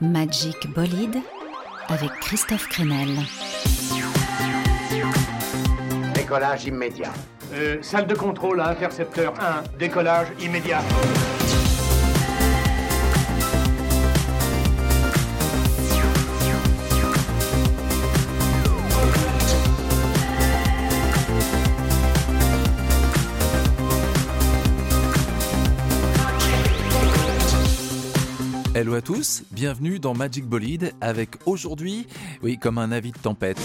Magic Bolide avec Christophe Crenel. Décollage immédiat. Euh, salle de contrôle à intercepteur 1, décollage immédiat. Hello à tous, bienvenue dans Magic Bolide avec aujourd'hui, oui, comme un avis de tempête.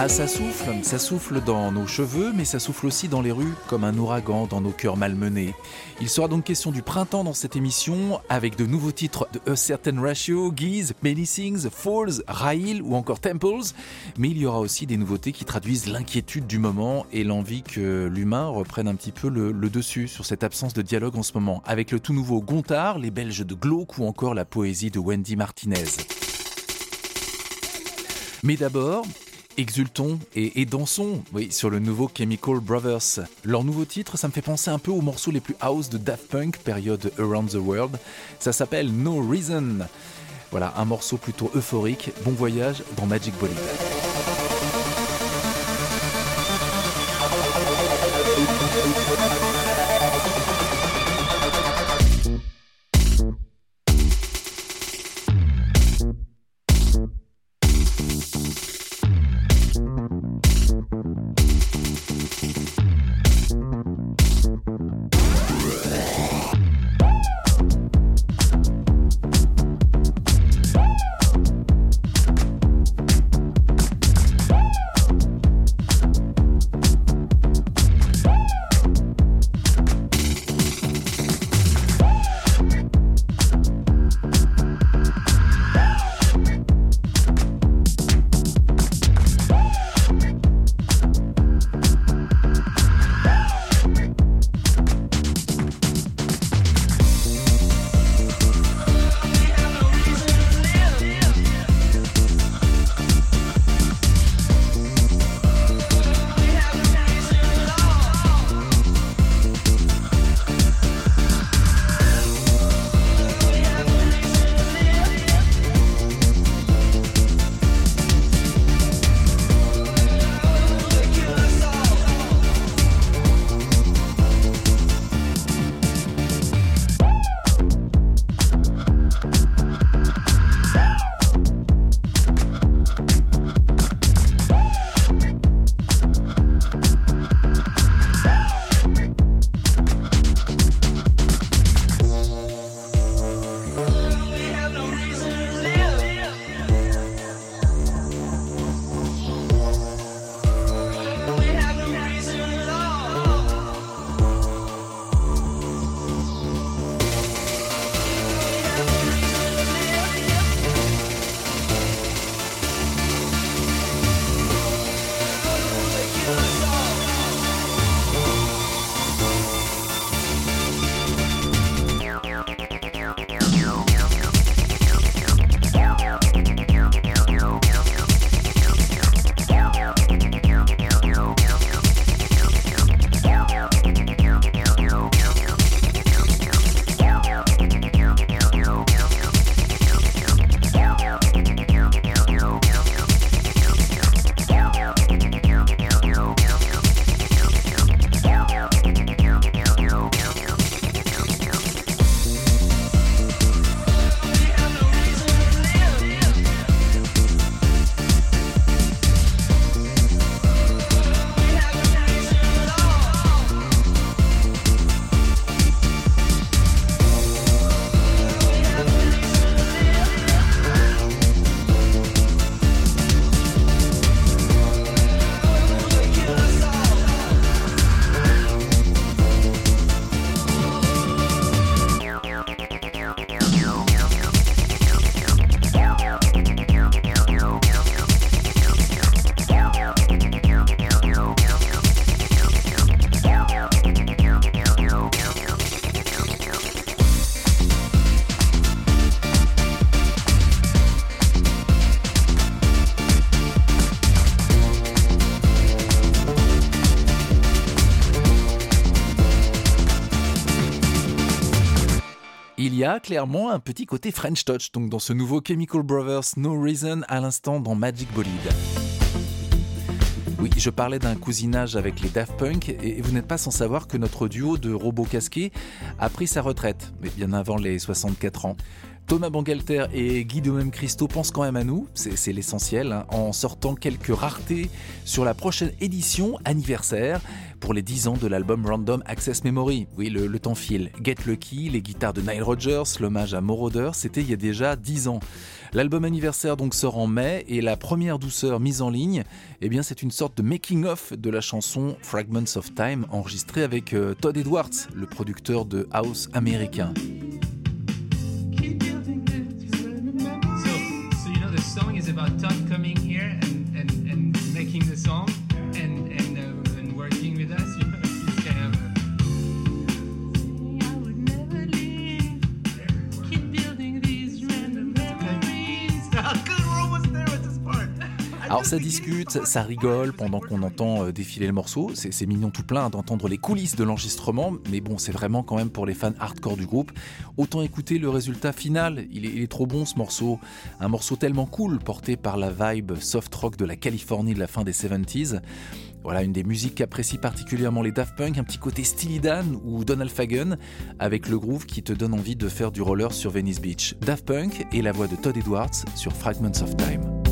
Ah, ça souffle, ça souffle dans nos cheveux, mais ça souffle aussi dans les rues, comme un ouragan dans nos cœurs malmenés. Il sera donc question du printemps dans cette émission, avec de nouveaux titres de A Certain Ratio, Geese, Many Things, Falls, Rail ou encore Temples. Mais il y aura aussi des nouveautés qui traduisent l'inquiétude du moment et l'envie que l'humain reprenne un petit peu le, le, dessus sur cette absence de dialogue en ce moment, avec le tout nouveau Gontard, les Belges de Glauque ou encore la poésie de Wendy Martinez. Mais d'abord, exultons et, dansons sur le nouveau Chemical Brothers. Leur nouveau titre, ça me fait penser un peu aux morceaux les plus house de Daft Punk, période Around the World. Ça s'appelle No Reason. Voilà, un morceau plutôt euphorique. Bon voyage dans Magic Bolide. Clairement un petit côté French touch donc dans ce nouveau Chemical Brothers No Reason à l'instant dans Magic Bolide. Oui, je parlais d'un cousinage avec les Daft Punk et vous n'êtes pas sans savoir que notre duo de robots casqués a pris sa retraite, mais bien avant les 64 ans. Thomas Bangalter et Guy de Même Christo pensent quand même à nous, c'est l'essentiel, hein, en sortant quelques raretés sur la prochaine édition anniversaire pour les 10 ans de l'album Random Access Memory. Oui, le, temps file. Get Lucky, les guitares de Nile Rodgers, l'hommage à Moroder, c'était il y a déjà 10 ans. L'album anniversaire donc sort en mai et la première douceur mise en ligne, eh bien c'est une sorte de making-of de la chanson Fragments of Time enregistrée avec euh, Todd Edwards, le producteur de house américain. making. Alors ça discute, ça rigole pendant qu'on entend euh, défiler le morceau. C'est mignon tout plein d'entendre les coulisses de l'enregistrement, mais bon, c'est vraiment quand même pour les fans hardcore du groupe. Autant écouter le résultat final. Il est, trop bon ce morceau. Un morceau tellement cool, porté par la vibe soft rock de la Californie de la fin des 70s. Voilà une des musiques qu'apprécient particulièrement les Daft Punk, un petit côté Steely Dan ou Donald Fagen, avec le groove qui te donne envie de faire du roller sur Venice Beach. Daft Punk et la voix de Todd Edwards sur Fragments of Time.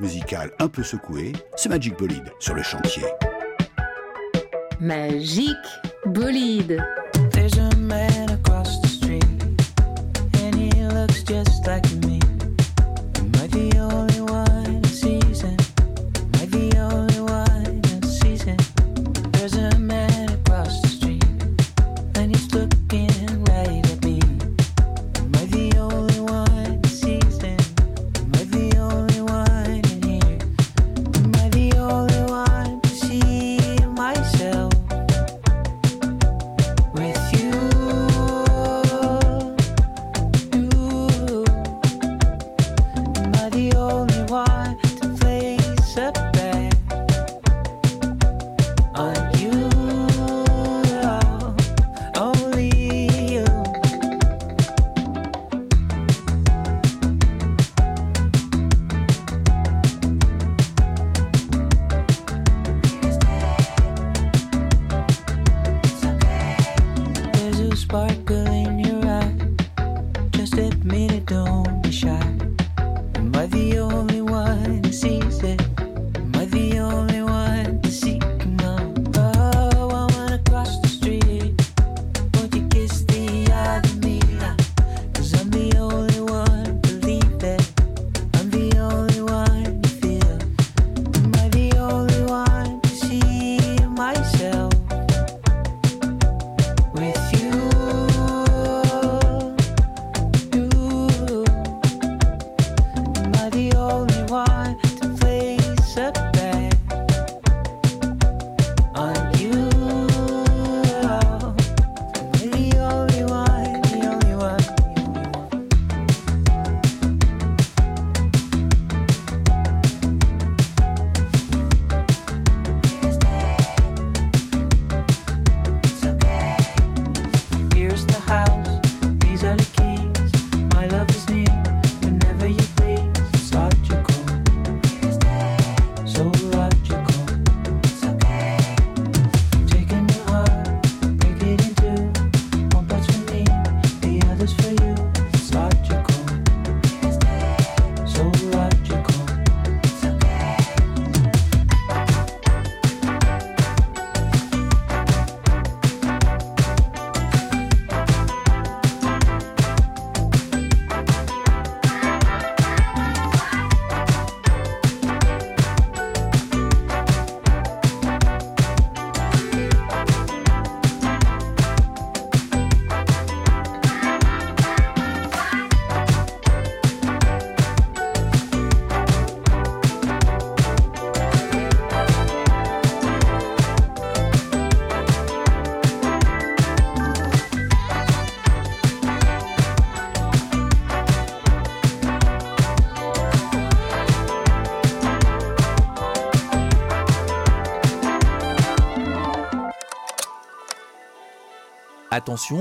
Paysage musical un peu secoué, c'est Magic Bolide sur le chantier. Magique Bolide.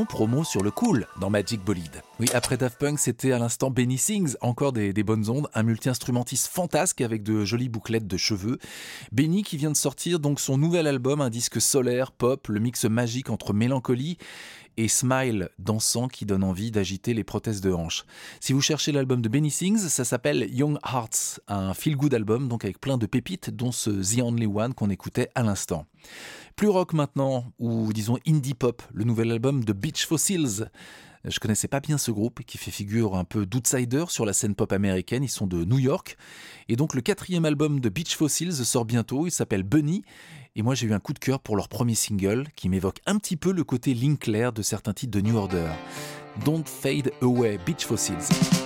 Promo sur le cool dans Magic Bolide. Oui, après Daft Punk, c'était à l'instant Benny Sings, encore des, des bonnes ondes, un multi-instrumentiste fantasque avec de jolies bouclettes de cheveux. Benny qui vient de sortir donc son nouvel album, un disque solaire, pop, le mix magique entre mélancolie et smile dansant qui donne envie d'agiter les prothèses de hanche. Si vous cherchez l'album de Benny Sings, ça s'appelle Young Hearts, un feel-good album donc avec plein de pépites dont ce The Only One qu'on écoutait à l'instant. Plus rock maintenant, ou disons indie pop, le nouvel album de Beach Fossils. Je connaissais pas bien ce groupe qui fait figure un peu d'outsider sur la scène pop américaine. Ils sont de New York. Et donc le quatrième album de Beach Fossils sort bientôt. Il s'appelle Bunny. Et moi j'ai eu un coup de cœur pour leur premier single qui m'évoque un petit peu le côté Linkler de certains titres de New Order. Don't Fade Away, Beach Fossils.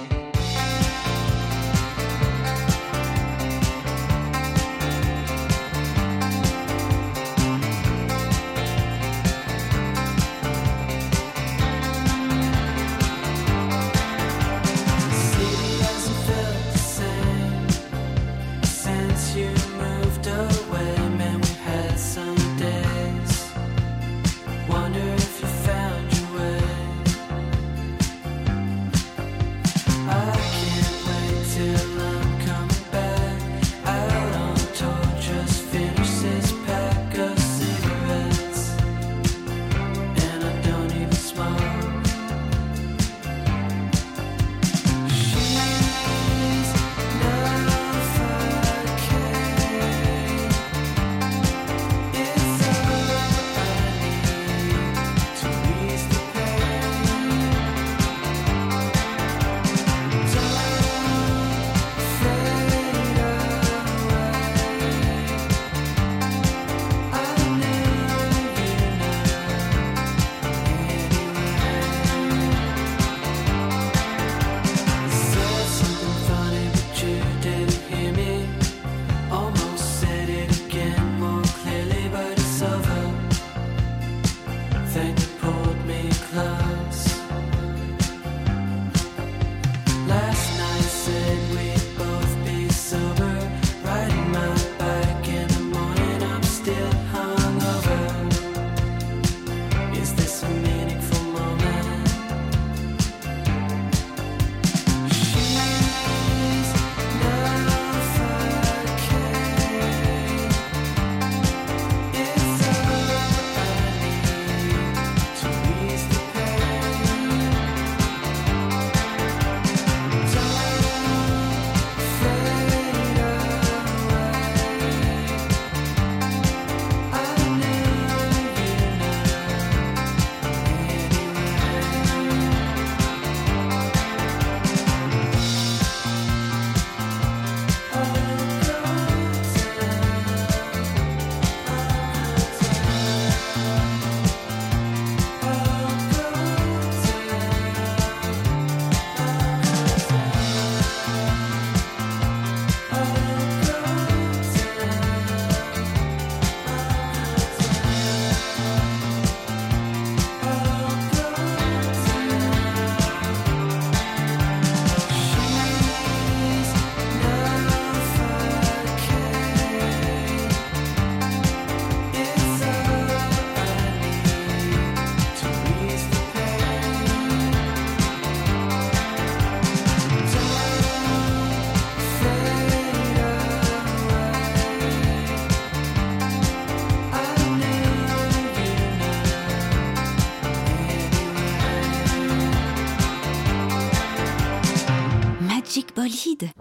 bolide.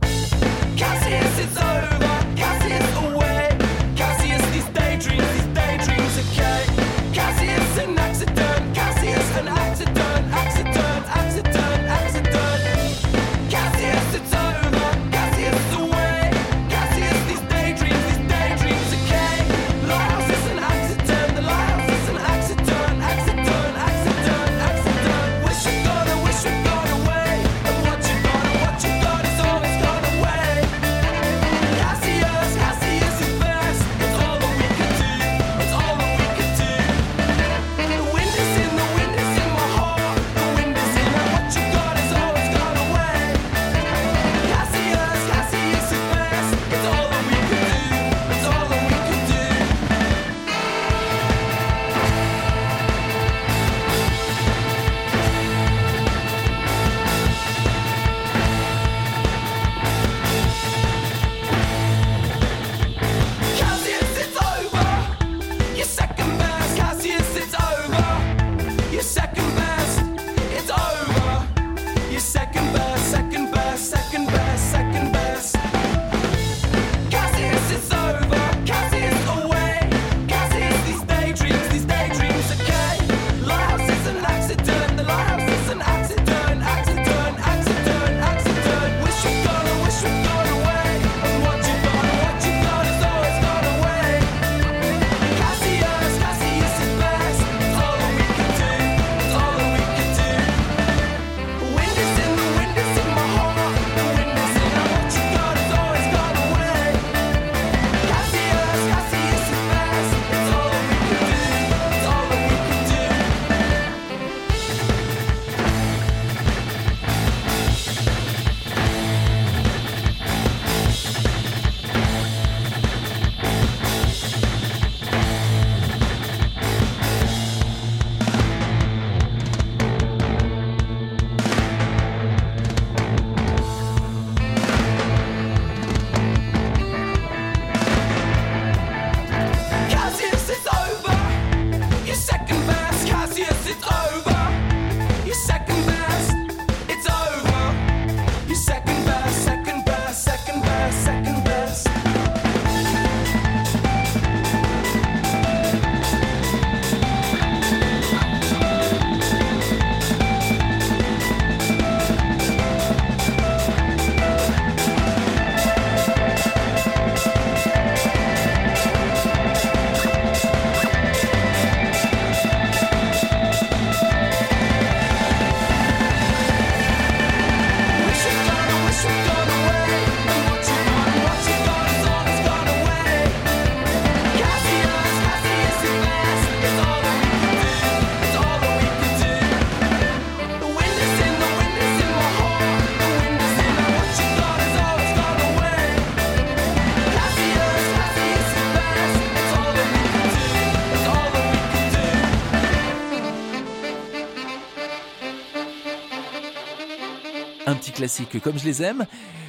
classiques comme je les aime.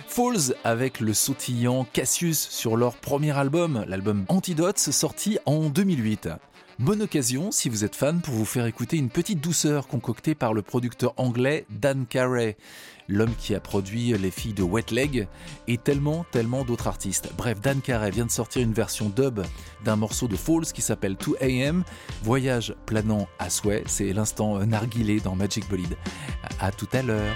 Falls avec le sautillant Cassius sur leur premier album, l'album Antidotes, sorti en 2008. Bonne occasion, si vous êtes fan, pour vous faire écouter une petite douceur concoctée par le producteur anglais Dan Carey, l'homme qui a produit les filles de Wet Leg et tellement, tellement d'autres artistes. Bref, Dan Carey vient de sortir une version dub d'un morceau de Falls qui s'appelle 2AM, Voyage planant à souhait, c'est l'instant narguilé dans Magic Bolide. À tout à l'heure.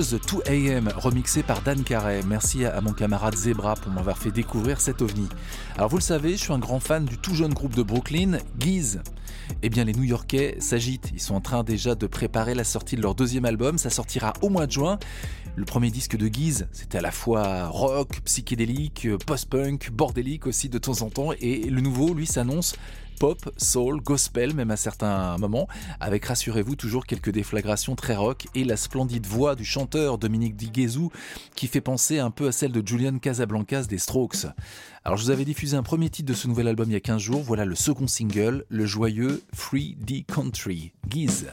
Falls 2 AM, remixé par Dan Carey. Merci à mon camarade Zebra pour m'avoir fait découvrir cet ovni. Alors vous le savez, je suis un grand fan du tout jeune groupe de Brooklyn, Geese. Eh bien, les New-Yorkais s'agitent. Ils sont en train déjà de préparer la sortie de leur deuxième album. Ça sortira au mois de juin. Le premier disque de Geese, c'était à la fois rock, psychédélique, post-punk, bordélique aussi de temps en temps. Et le nouveau, lui, s'annonce pop, soul, gospel, même à certains moments, avec, rassurez-vous, toujours quelques déflagrations très rock et la splendide voix du chanteur Dominique Diguezou qui fait penser un peu à celle de Julian Casablancas des Strokes. Alors, je vous avais diffusé un premier titre de ce nouvel album il y a 15 jours. Voilà le second single, le joyeux Free D Country. The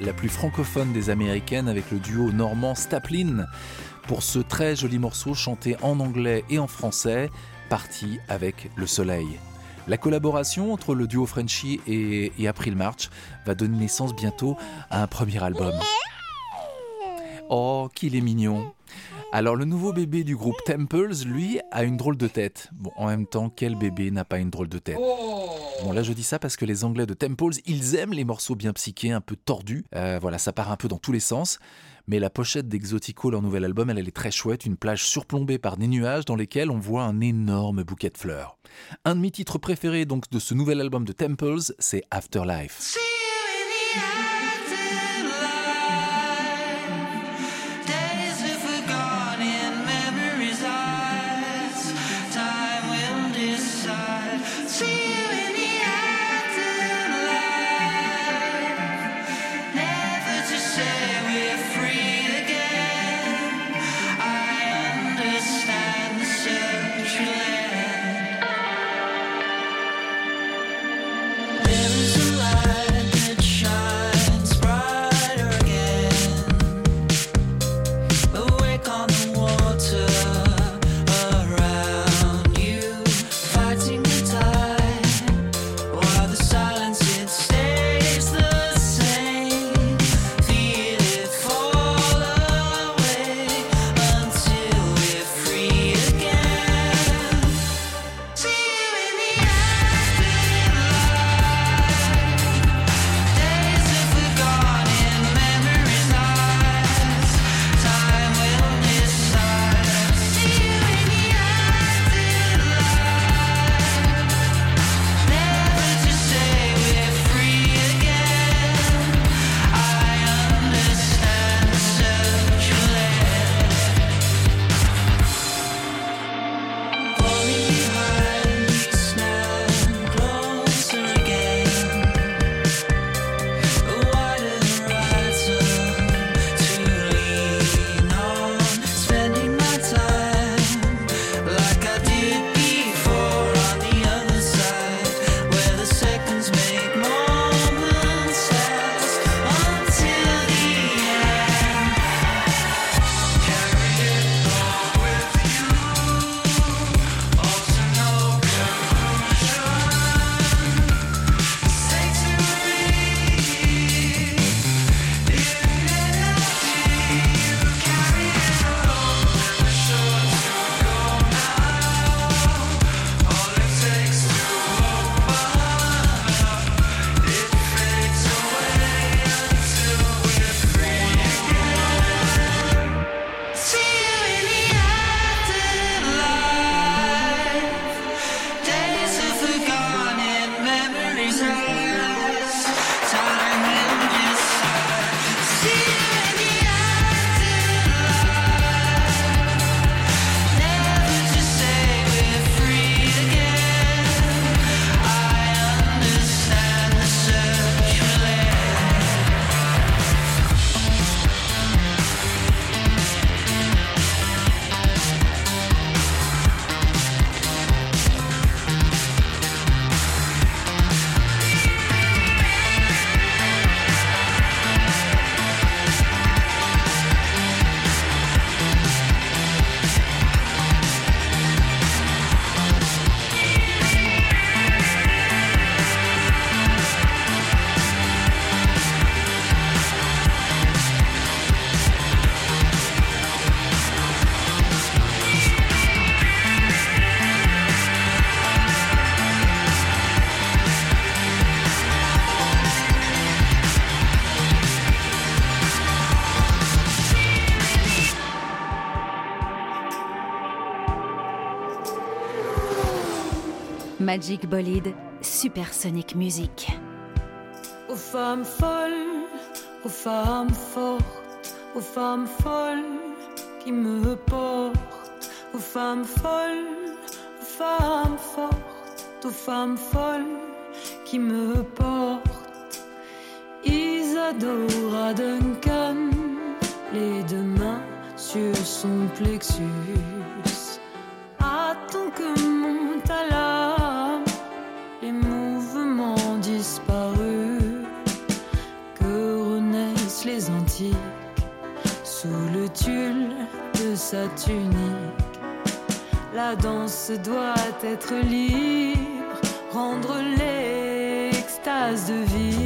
La plus francophone des américaines avec le duo normand Staplin. Pour ce très joli morceau chanté en anglais et en français, parti avec le soleil. La collaboration entre le duo Frenchy et, et April March va donner naissance bientôt à un premier album. Oh, qu'il est mignon alors le nouveau bébé du groupe Temples, lui, a une drôle de tête. Bon, en même temps, quel bébé n'a pas une drôle de tête? Bon, là je dis ça parce que les Anglais de Temples, ils aiment les morceaux bien psychés, un peu tordus. Euh, voilà, ça part un peu dans tous les sens. Mais la pochette d'Exotico, leur nouvel album, elle, elle est très chouette. Une plage surplombée par des nuages dans lesquels on voit un énorme bouquet de fleurs. Un de mes titres préférés donc de ce nouvel album de Temples, c'est Afterlife. Magic Bolide, Supersonic Music. Aux femmes folles, aux femmes fortes, aux femmes folles qui me portent, aux femmes folles, aux femmes fortes, aux femmes folles qui me portent. Isadora Duncan, les deux mains sur son plexus. Attends que monte à les que renaissent les antiques sous le tulle de sa tunique. La danse doit être libre, rendre l'extase de vivre.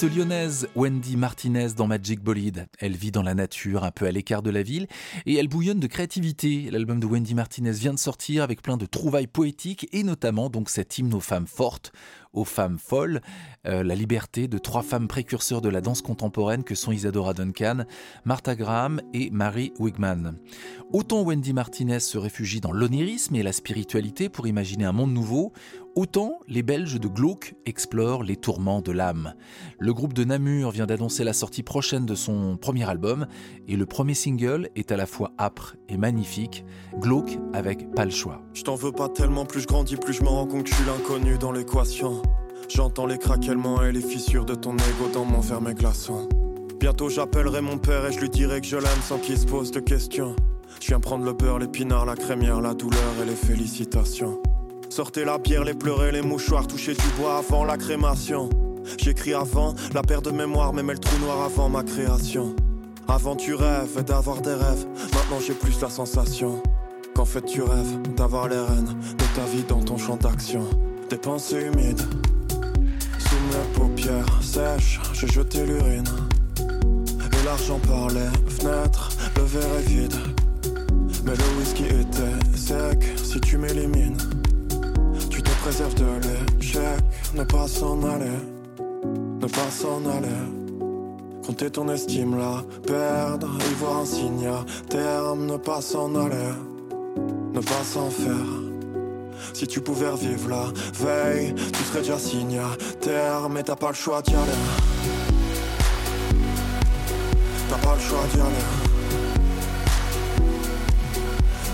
Lyonnaise Wendy Martinez dans Magic Bolide. Elle vit dans la nature, un peu à l'écart de la ville, et elle bouillonne de créativité. L'album de Wendy Martinez vient de sortir avec plein de trouvailles poétiques, et notamment donc cet hymne aux femmes fortes, aux femmes folles, euh, la liberté de trois femmes précurseurs de la danse contemporaine que sont Isadora Duncan, Martha Graham et Mary Wigman. Autant Wendy Martinez se réfugie dans l'onirisme et la spiritualité pour imaginer un monde nouveau, autant les Belges de Glauque explorent les tourments de l'âme. Le groupe de Namur vient d'annoncer la sortie prochaine de son premier album et le premier single est à la fois âpre et magnifique, Glauque avec Pas le choix. Je t'en veux pas tellement, plus je grandis, plus je me rends compte que je suis l'inconnu dans l'équation. J'entends les craquements et les fissures de ton ego dans mon verre glaçant. Bientôt j'appellerai mon père et je lui dirai que je l'aime sans qu'il se pose de questions. Je viens prendre le beurre, l'épinard, la crémière, la douleur et les félicitations. Sortez la bière, les pleurer, les mouchoirs, toucher du bois avant la crémation. J'écris avant la paire de mémoire, mets le trou noir avant ma création. Avant tu rêves d'avoir des rêves, maintenant j'ai plus la sensation. qu'en fait tu rêves d'avoir les rênes de ta vie dans ton champ d'action. Des pensées humides, sous mes paupières sèches, j'ai jeté l'urine. Et l'argent parlait, fenêtre, le verre est vide. Mais le whisky était sec si tu m'élimines. Préserves de l'échec, ne pas s'en aller, ne pas s'en aller. Compter ton estime là, perdre, y voir un signe terme, ne pas s'en aller, ne pas s'en faire. Si tu pouvais revivre la veille, tu serais déjà signataire, mais t'as pas le choix d'y aller. T'as pas le choix d'y aller.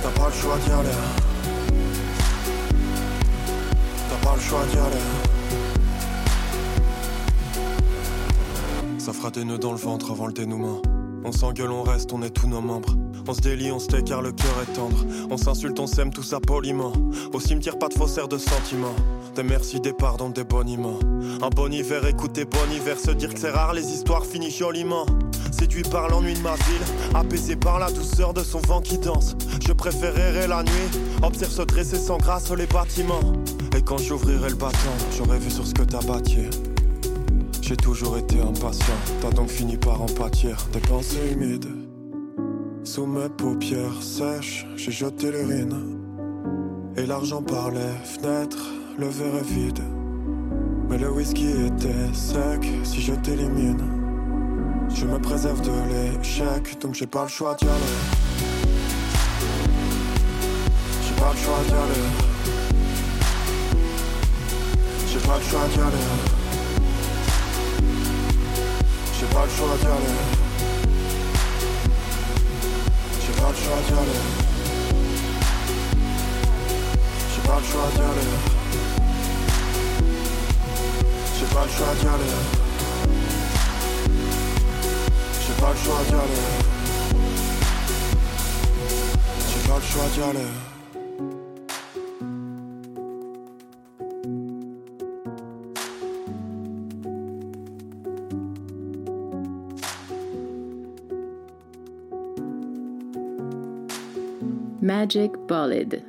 T'as pas le choix d'y aller. Le choix. Ça fera des nœuds dans le ventre avant le dénouement. On s'engueule, on reste, on est tous nos membres. On se délie, on se tait car le cœur est tendre. On s'insulte, on s'aime, tout ça poliment. Au cimetière, pas de faussaires de sentiments. Des merci, des pardons, des boniments. Un bon hiver, écoutez bon hiver, se dire que c'est rare, les histoires finissent joliment. Séduit par l'ennui de ma ville, apaisé par la douceur de son vent qui danse. Je préférerais la nuit, observe se dresser sans grâce les bâtiments. Quand j'ouvrirai le bâton, j'aurais vu sur ce que t'as bâti. J'ai toujours été impatient, t'as donc fini par en pâtir des pensées humides. Sous mes paupières sèches, j'ai jeté l'urine. Et l'argent par les fenêtres, le verre est vide. Mais le whisky était sec si je t'élimine. Je me préserve de l'échec, donc j'ai pas le choix d'y aller. J'ai pas le choix d'y aller. Pas le choix d'y aller. J'ai pas le choix d'y aller. J'ai pas le choix d'y aller. J'ai pas le choix d'y aller. J'ai pas le choix d'y aller. J'ai pas le choix d'y aller. J'ai pas le choix d'y aller. Magic Ballad.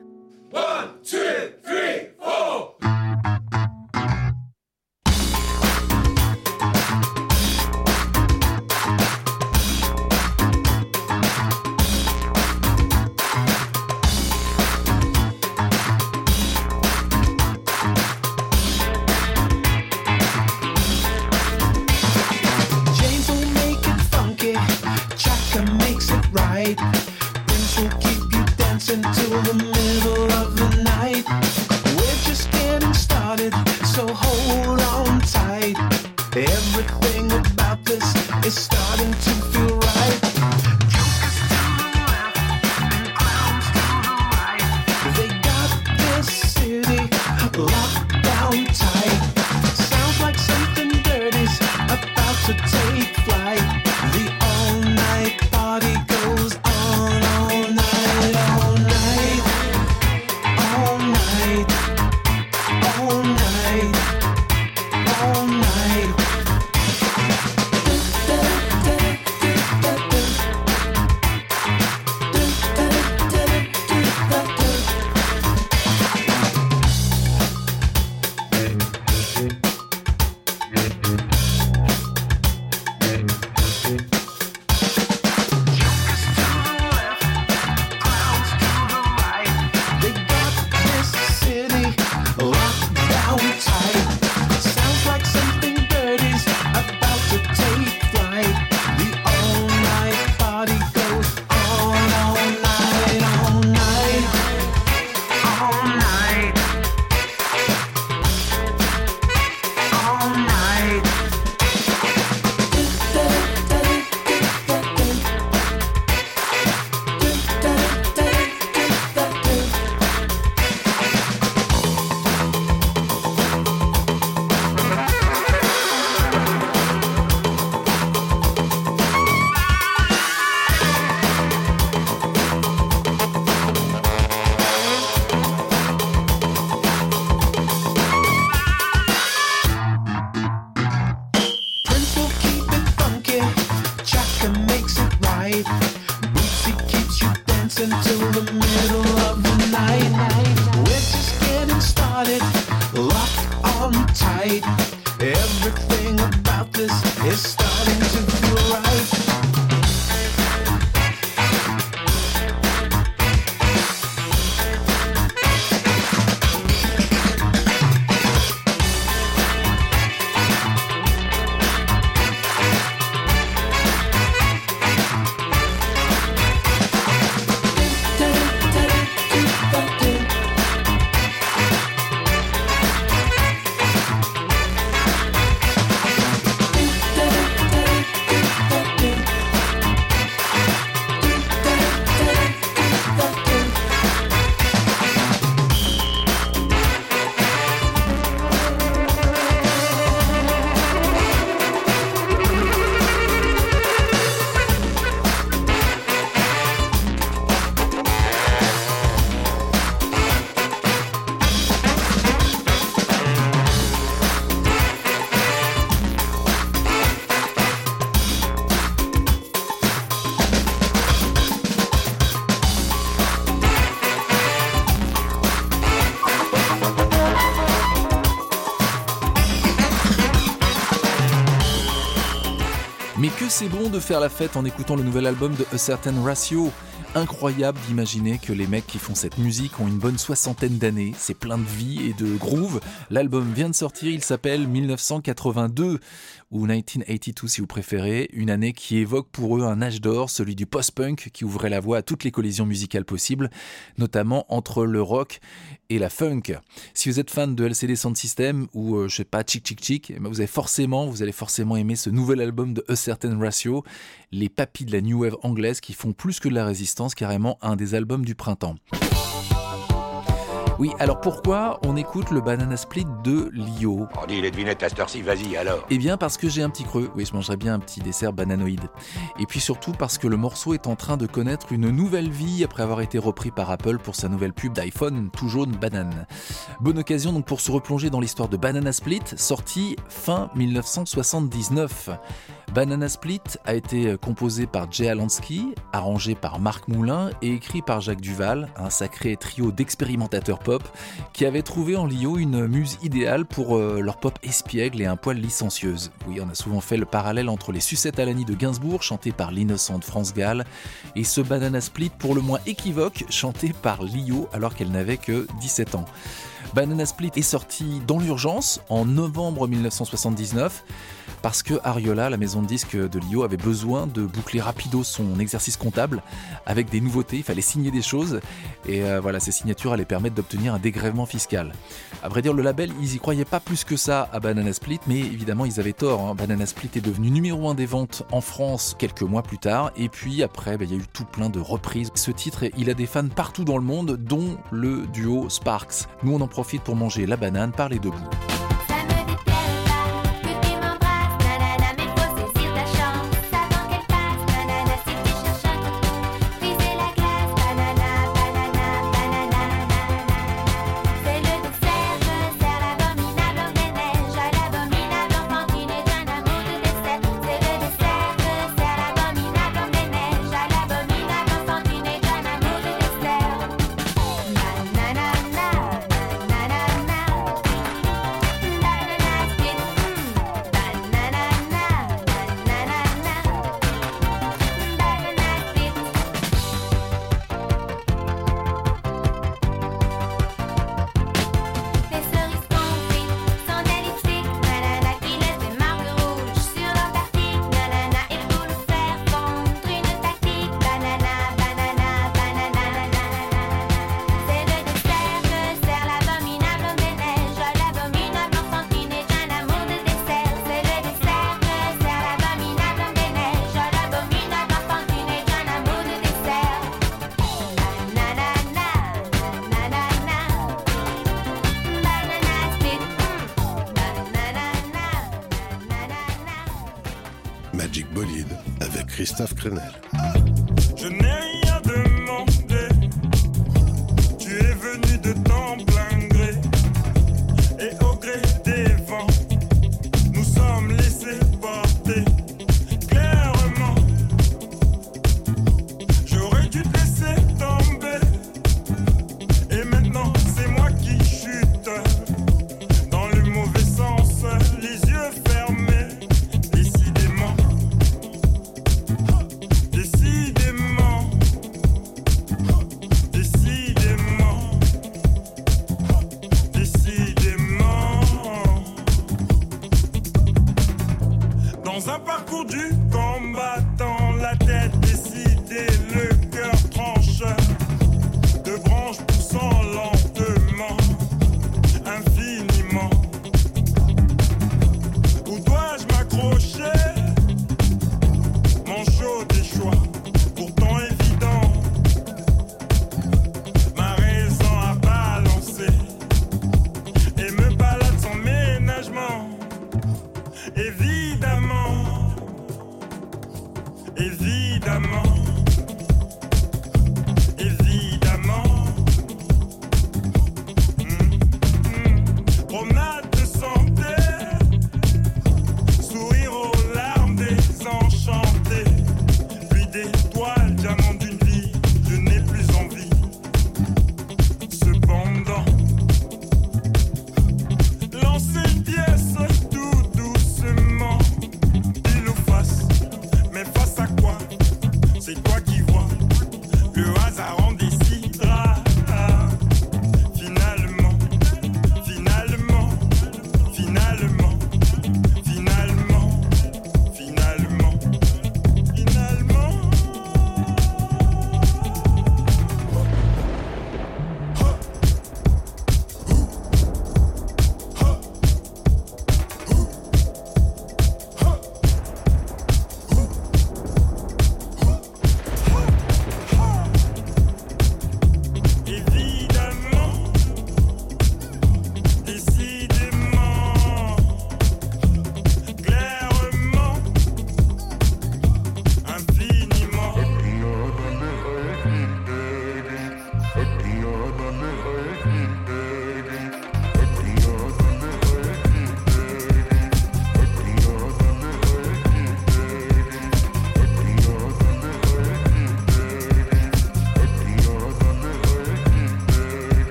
Faire la fête en écoutant le nouvel album de A Certain Ratio. Incroyable d'imaginer que les mecs qui font cette musique ont une bonne soixantaine d'années, c'est plein de vie et de groove. L'album vient de sortir, il s'appelle 1982 ou 1982 si vous préférez, une année qui évoque pour eux un âge d'or, celui du post-punk qui ouvrait la voie à toutes les collisions musicales possibles, notamment entre le rock et la funk. Si vous êtes fan de LCD Sound System ou euh, je sais pas Chick Chick Chick, eh ben, vous avez forcément, vous allez forcément aimer ce nouvel album de A Certain Ratio, les papis de la new wave anglaise qui font plus que de la résistance, carrément un des albums du printemps. Oui, alors pourquoi on écoute le Banana Split de Lio? On dit les devinettes à cette heure-ci, vas-y alors. Eh bien parce que j'ai un petit creux, oui je mangerais bien un petit dessert bananoïde. Et puis surtout parce que le morceau est en train de connaître une nouvelle vie après avoir été repris par Apple pour sa nouvelle pub d'iPhone tout jaune banane. Bonne occasion donc pour se replonger dans l'histoire de Banana Split, sorti fin 1979. Banana Split a été composé par Jay Alansky, arrangé par Marc Moulin et écrit par Jacques Duval, un sacré trio d'expérimentateurs qui avait trouvé en Lio une muse idéale pour euh, leur pop espiègle et un poil licencieuse. Oui, on a souvent fait le parallèle entre les sucettes à l'année de Gainsbourg, chantées par l'innocente France Gall, et ce Banana Split pour le moins équivoque, chanté par Lio alors qu'elle n'avait que 17 ans. Banana Split est sorti dans l'urgence en novembre 1979 parce que Ariola, la maison de disques de Lio, avait besoin de boucler rapido son exercice comptable avec des nouveautés. Il fallait signer des choses et euh, voilà, ces signatures allaient permettre d'obtenir un dégrèvement fiscal. À vrai dire, le label, ils y croyaient pas plus que ça à Banana Split, mais évidemment, ils avaient tort. hein. Banana Split est devenu numéro un des ventes en France quelques mois plus tard, et puis après, bah, il y a eu tout plein de reprises. Ce titre, il a des fans partout dans le monde, dont le duo Sparks. Nous, on en profite pour manger la banane par les deux bouts. Christophe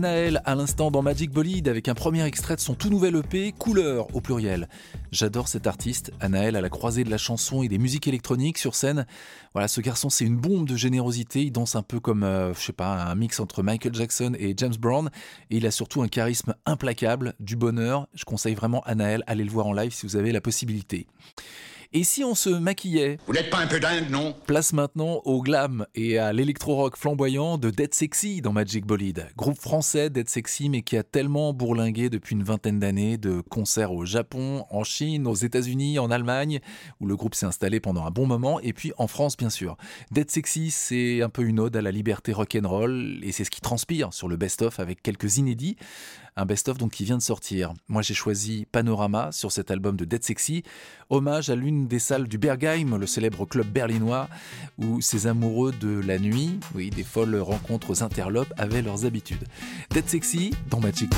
Anaël à l'instant dans Magic Bolide avec un premier extrait de son tout nouvel EP, Couleur au pluriel. J'adore cet artiste, Anaël à la croisée de la chanson et des musiques électroniques sur scène. Voilà, ce garçon c'est une bombe de générosité, il danse un peu comme, euh, je sais pas, un mix entre Michael Jackson et James Brown et il a surtout un charisme implacable, du bonheur. Je conseille vraiment Anaël, allez le voir en live si vous avez la possibilité. Et si on se maquillait Vous n'êtes pas un peu dingue, non Place maintenant au glam et à l'électro-rock flamboyant de Dead Sexy dans Magic Bolide. Groupe français Dead Sexy mais qui a tellement bourlingué depuis une vingtaine d'années de concerts au Japon, en Chine, aux États-Unis, en Allemagne, où le groupe s'est installé pendant un bon moment, et puis en France bien sûr. Dead Sexy c'est un peu une ode à la liberté rock'n'roll et c'est ce qui transpire sur le best-of avec quelques inédits. Un best-of donc qui vient de sortir. Moi j'ai choisi Panorama sur cet album de Dead Sexy, hommage à l'une des salles du Bergheim, le célèbre club berlinois, où ces amoureux de la nuit, oui, des folles rencontres aux interlopes, avaient leurs habitudes. Dead Sexy dans Magic.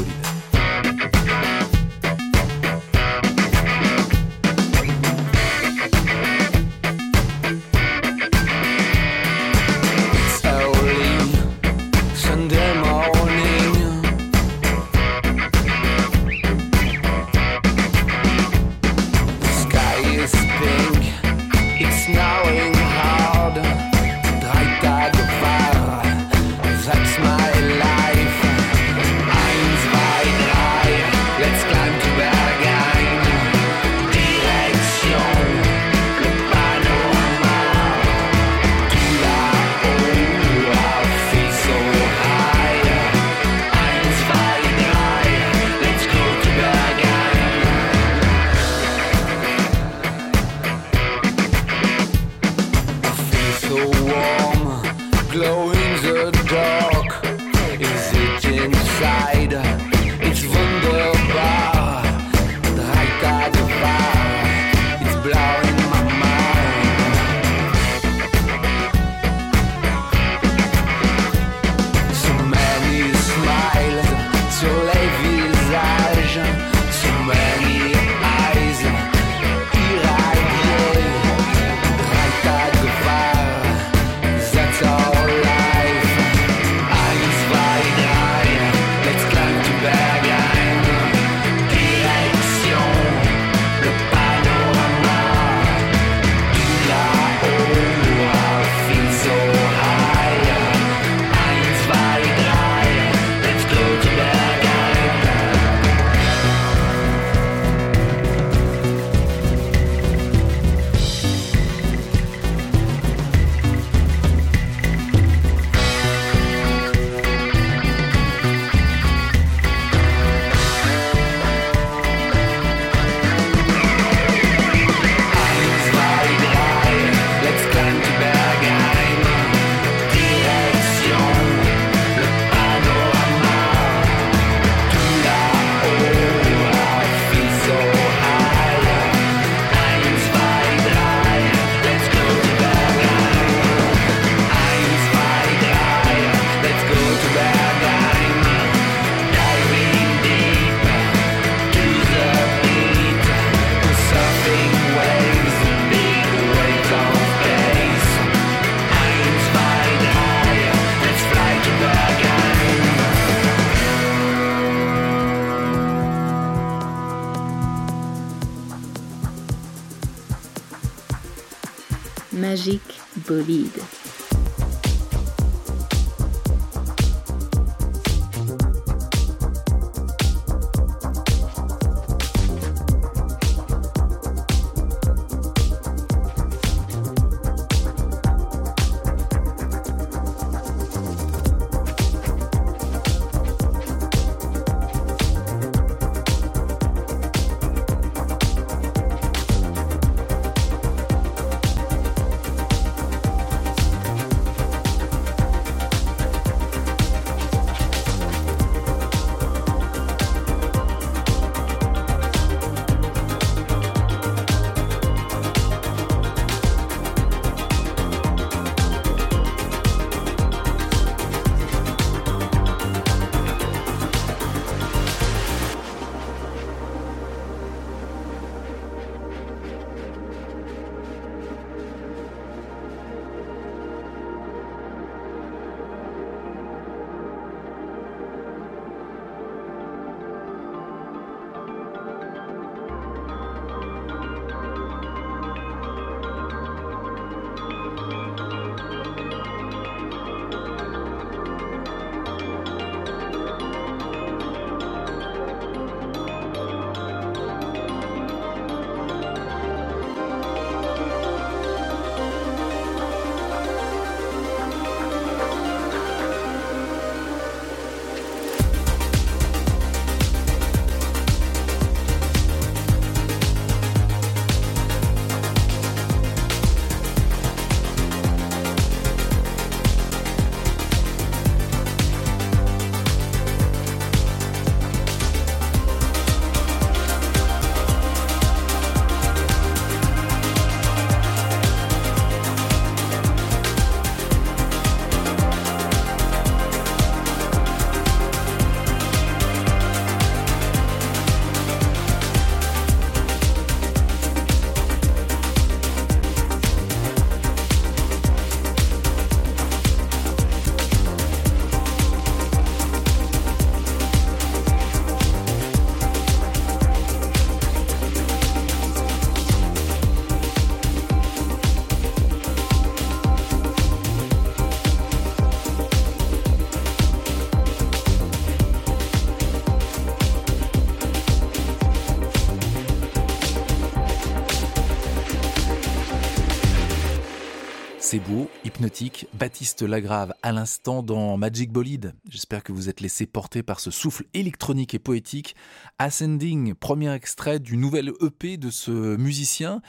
C'est beau, hypnotique. Baptiste Lagrave à l'instant dans Magic Bolide. J'espère que vous êtes laissé porter par ce souffle électronique et poétique. Ascending, premier extrait du nouvel EP de ce musicien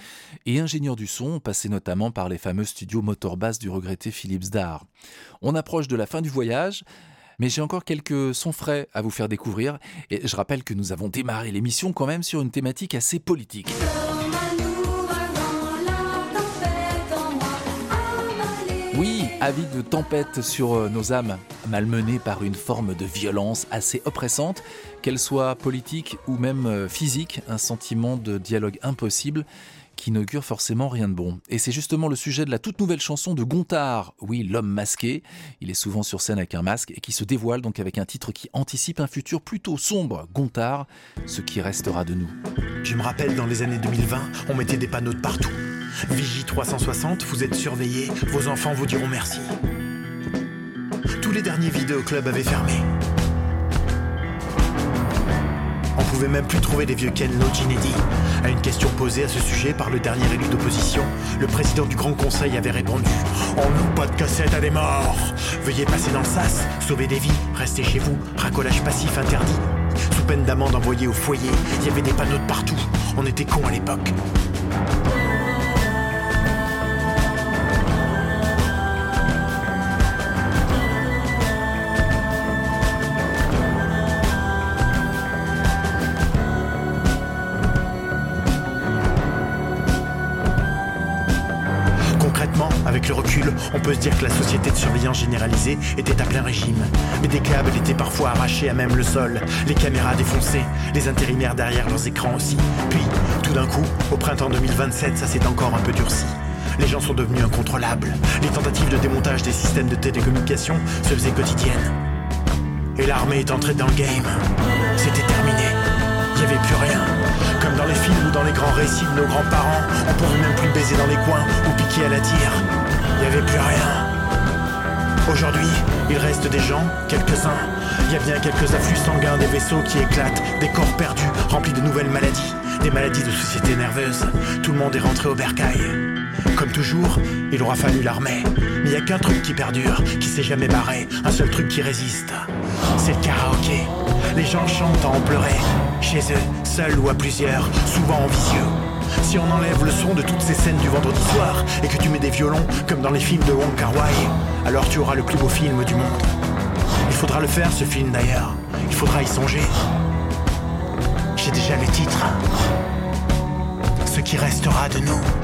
et ingénieur du son, passé notamment par les fameux studios Motorbass du regretté Philippe Zdar. On approche de la fin du voyage. Mais j'ai encore quelques sons frais à vous faire découvrir et je rappelle que nous avons démarré l'émission quand même sur une thématique assez politique. Avis de tempête sur euh, nos âmes, malmenées par une forme de violence assez oppressante, qu'elle soit politique ou même euh, physique, un sentiment de dialogue impossible qui n'augure forcément rien de bon. Et c'est justement le sujet de la toute nouvelle chanson de Gontard, oui, l'homme masqué. Il est souvent sur scène avec un masque et qui se dévoile donc avec un titre qui anticipe un futur plutôt sombre. Gontard, ce qui restera de nous. Je me rappelle dans les années 2020, on mettait des panneaux de partout. Vigie 360, vous êtes surveillés, vos enfants vous diront merci. Tous les derniers vidéoclubs avaient fermé. On pouvait même plus trouver les vieux Ken Loach inédits. À une question posée à ce sujet par le dernier élu d'opposition, le président du Grand Conseil avait répondu On loue pas de cassette à des morts Veuillez passer dans le sas, sauver des vies, restez chez vous, racolage passif interdit. Sous peine d'amende envoyée au foyer, il y avait des panneaux de partout. On était cons à l'époque. Avec le recul, on peut se dire que la société de surveillance généralisée était à plein régime. Mais des câbles étaient parfois arrachés à même le sol, les caméras défoncées, les intérimaires derrière leurs écrans aussi. Puis, tout d'un coup, au printemps 2027, ça s'est encore un peu durci. Les gens sont devenus incontrôlables. Les tentatives de démontage des systèmes de télécommunication se faisaient quotidiennes. Et l'armée est entrée dans le game. C'était terminé. Il n'y avait plus rien. Comme dans les films ou dans les grands récits de nos grands-parents, on pouvait même plus baiser dans les coins ou piquer à la tire. N'y avait plus rien. Aujourd'hui, il reste des gens, quelques-uns. Il y a bien quelques afflux sanguins des vaisseaux qui éclatent, des corps perdus, remplis de nouvelles maladies, des maladies de société nerveuse. Tout le monde est rentré au bercail. Comme toujours, il aura fallu l'armée. Mais il n'y a qu'un truc qui perdure, qui s'est jamais barré, un seul truc qui résiste. C'est le karaoké. Les gens chantent à en pleurer, chez eux, seuls ou à plusieurs, souvent en visieux. Si on enlève le son de toutes ces scènes du vendredi soir et que tu mets des violons comme dans les films de Wong Kar Wai, alors tu auras le plus beau film du monde. Il faudra le faire ce film d'ailleurs. Il faudra y songer. J'ai déjà le titre. Ce qui restera de nous.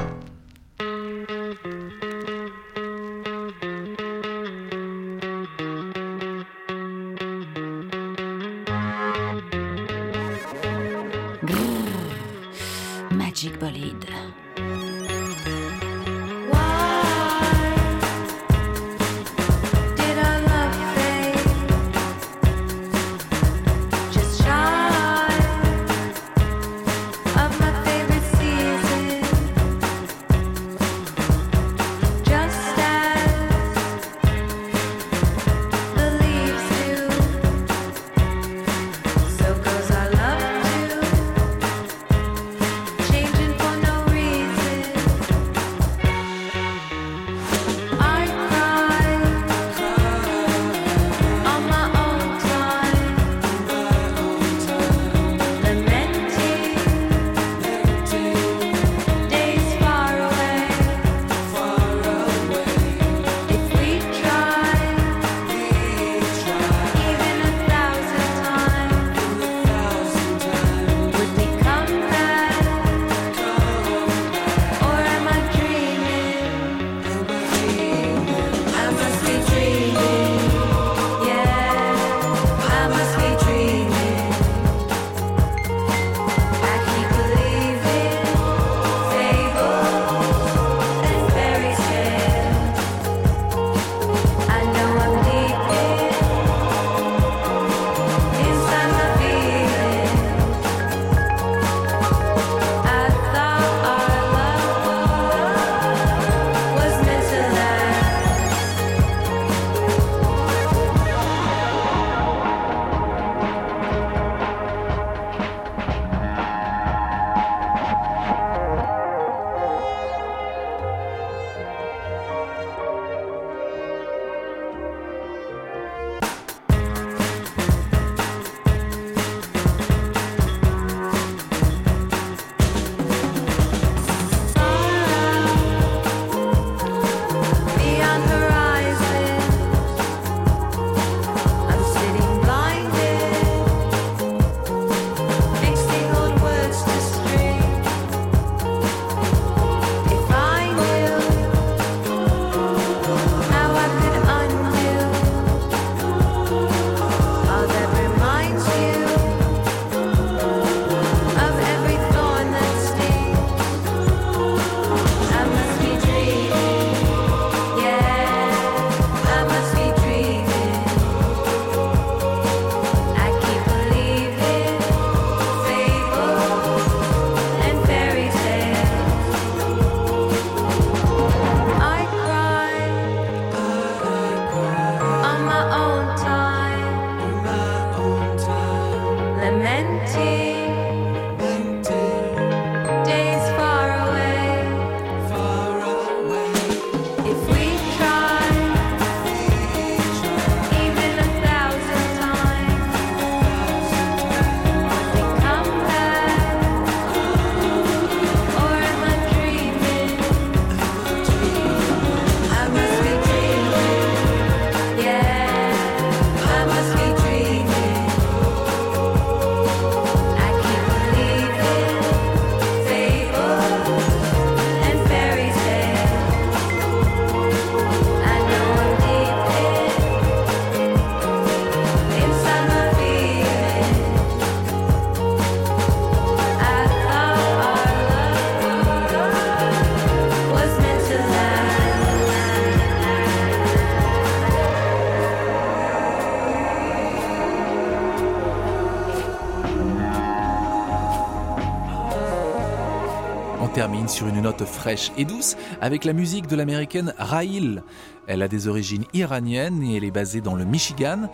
Fraîche et douce avec la musique de l'américaine Rahil. Elle a des origines iraniennes et elle est basée dans le Michigan.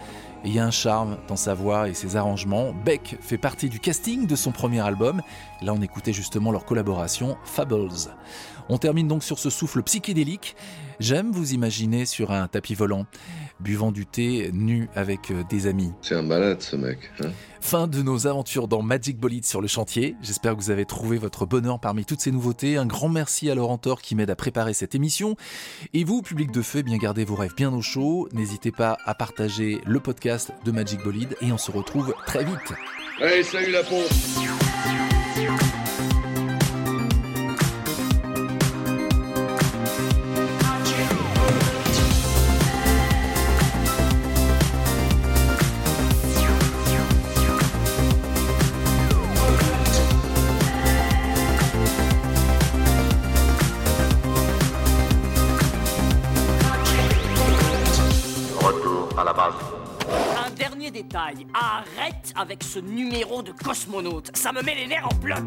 Il y a un charme dans sa voix et ses arrangements. Beck fait partie du casting de son premier album. Là, on écoutait justement leur collaboration Fables. On termine donc sur ce souffle psychédélique. J'aime vous imaginer sur un tapis volant, buvant du thé nu avec euh, des amis. C'est un malade ce mec. Hein Fin de nos aventures dans Magic Bolide sur le chantier. J'espère que vous avez trouvé votre bonheur parmi toutes ces nouveautés. Un grand merci à Laurent Thor qui m'aide à préparer cette émission. Et vous, public de feu, bien gardez vos rêves bien au chaud. N'hésitez pas à partager le podcast de Magic Bolide et on se retrouve très vite. Allez, salut la pompe à la base. Un dernier détail, arrête avec ce numéro de cosmonaute, ça me met les nerfs en bloc.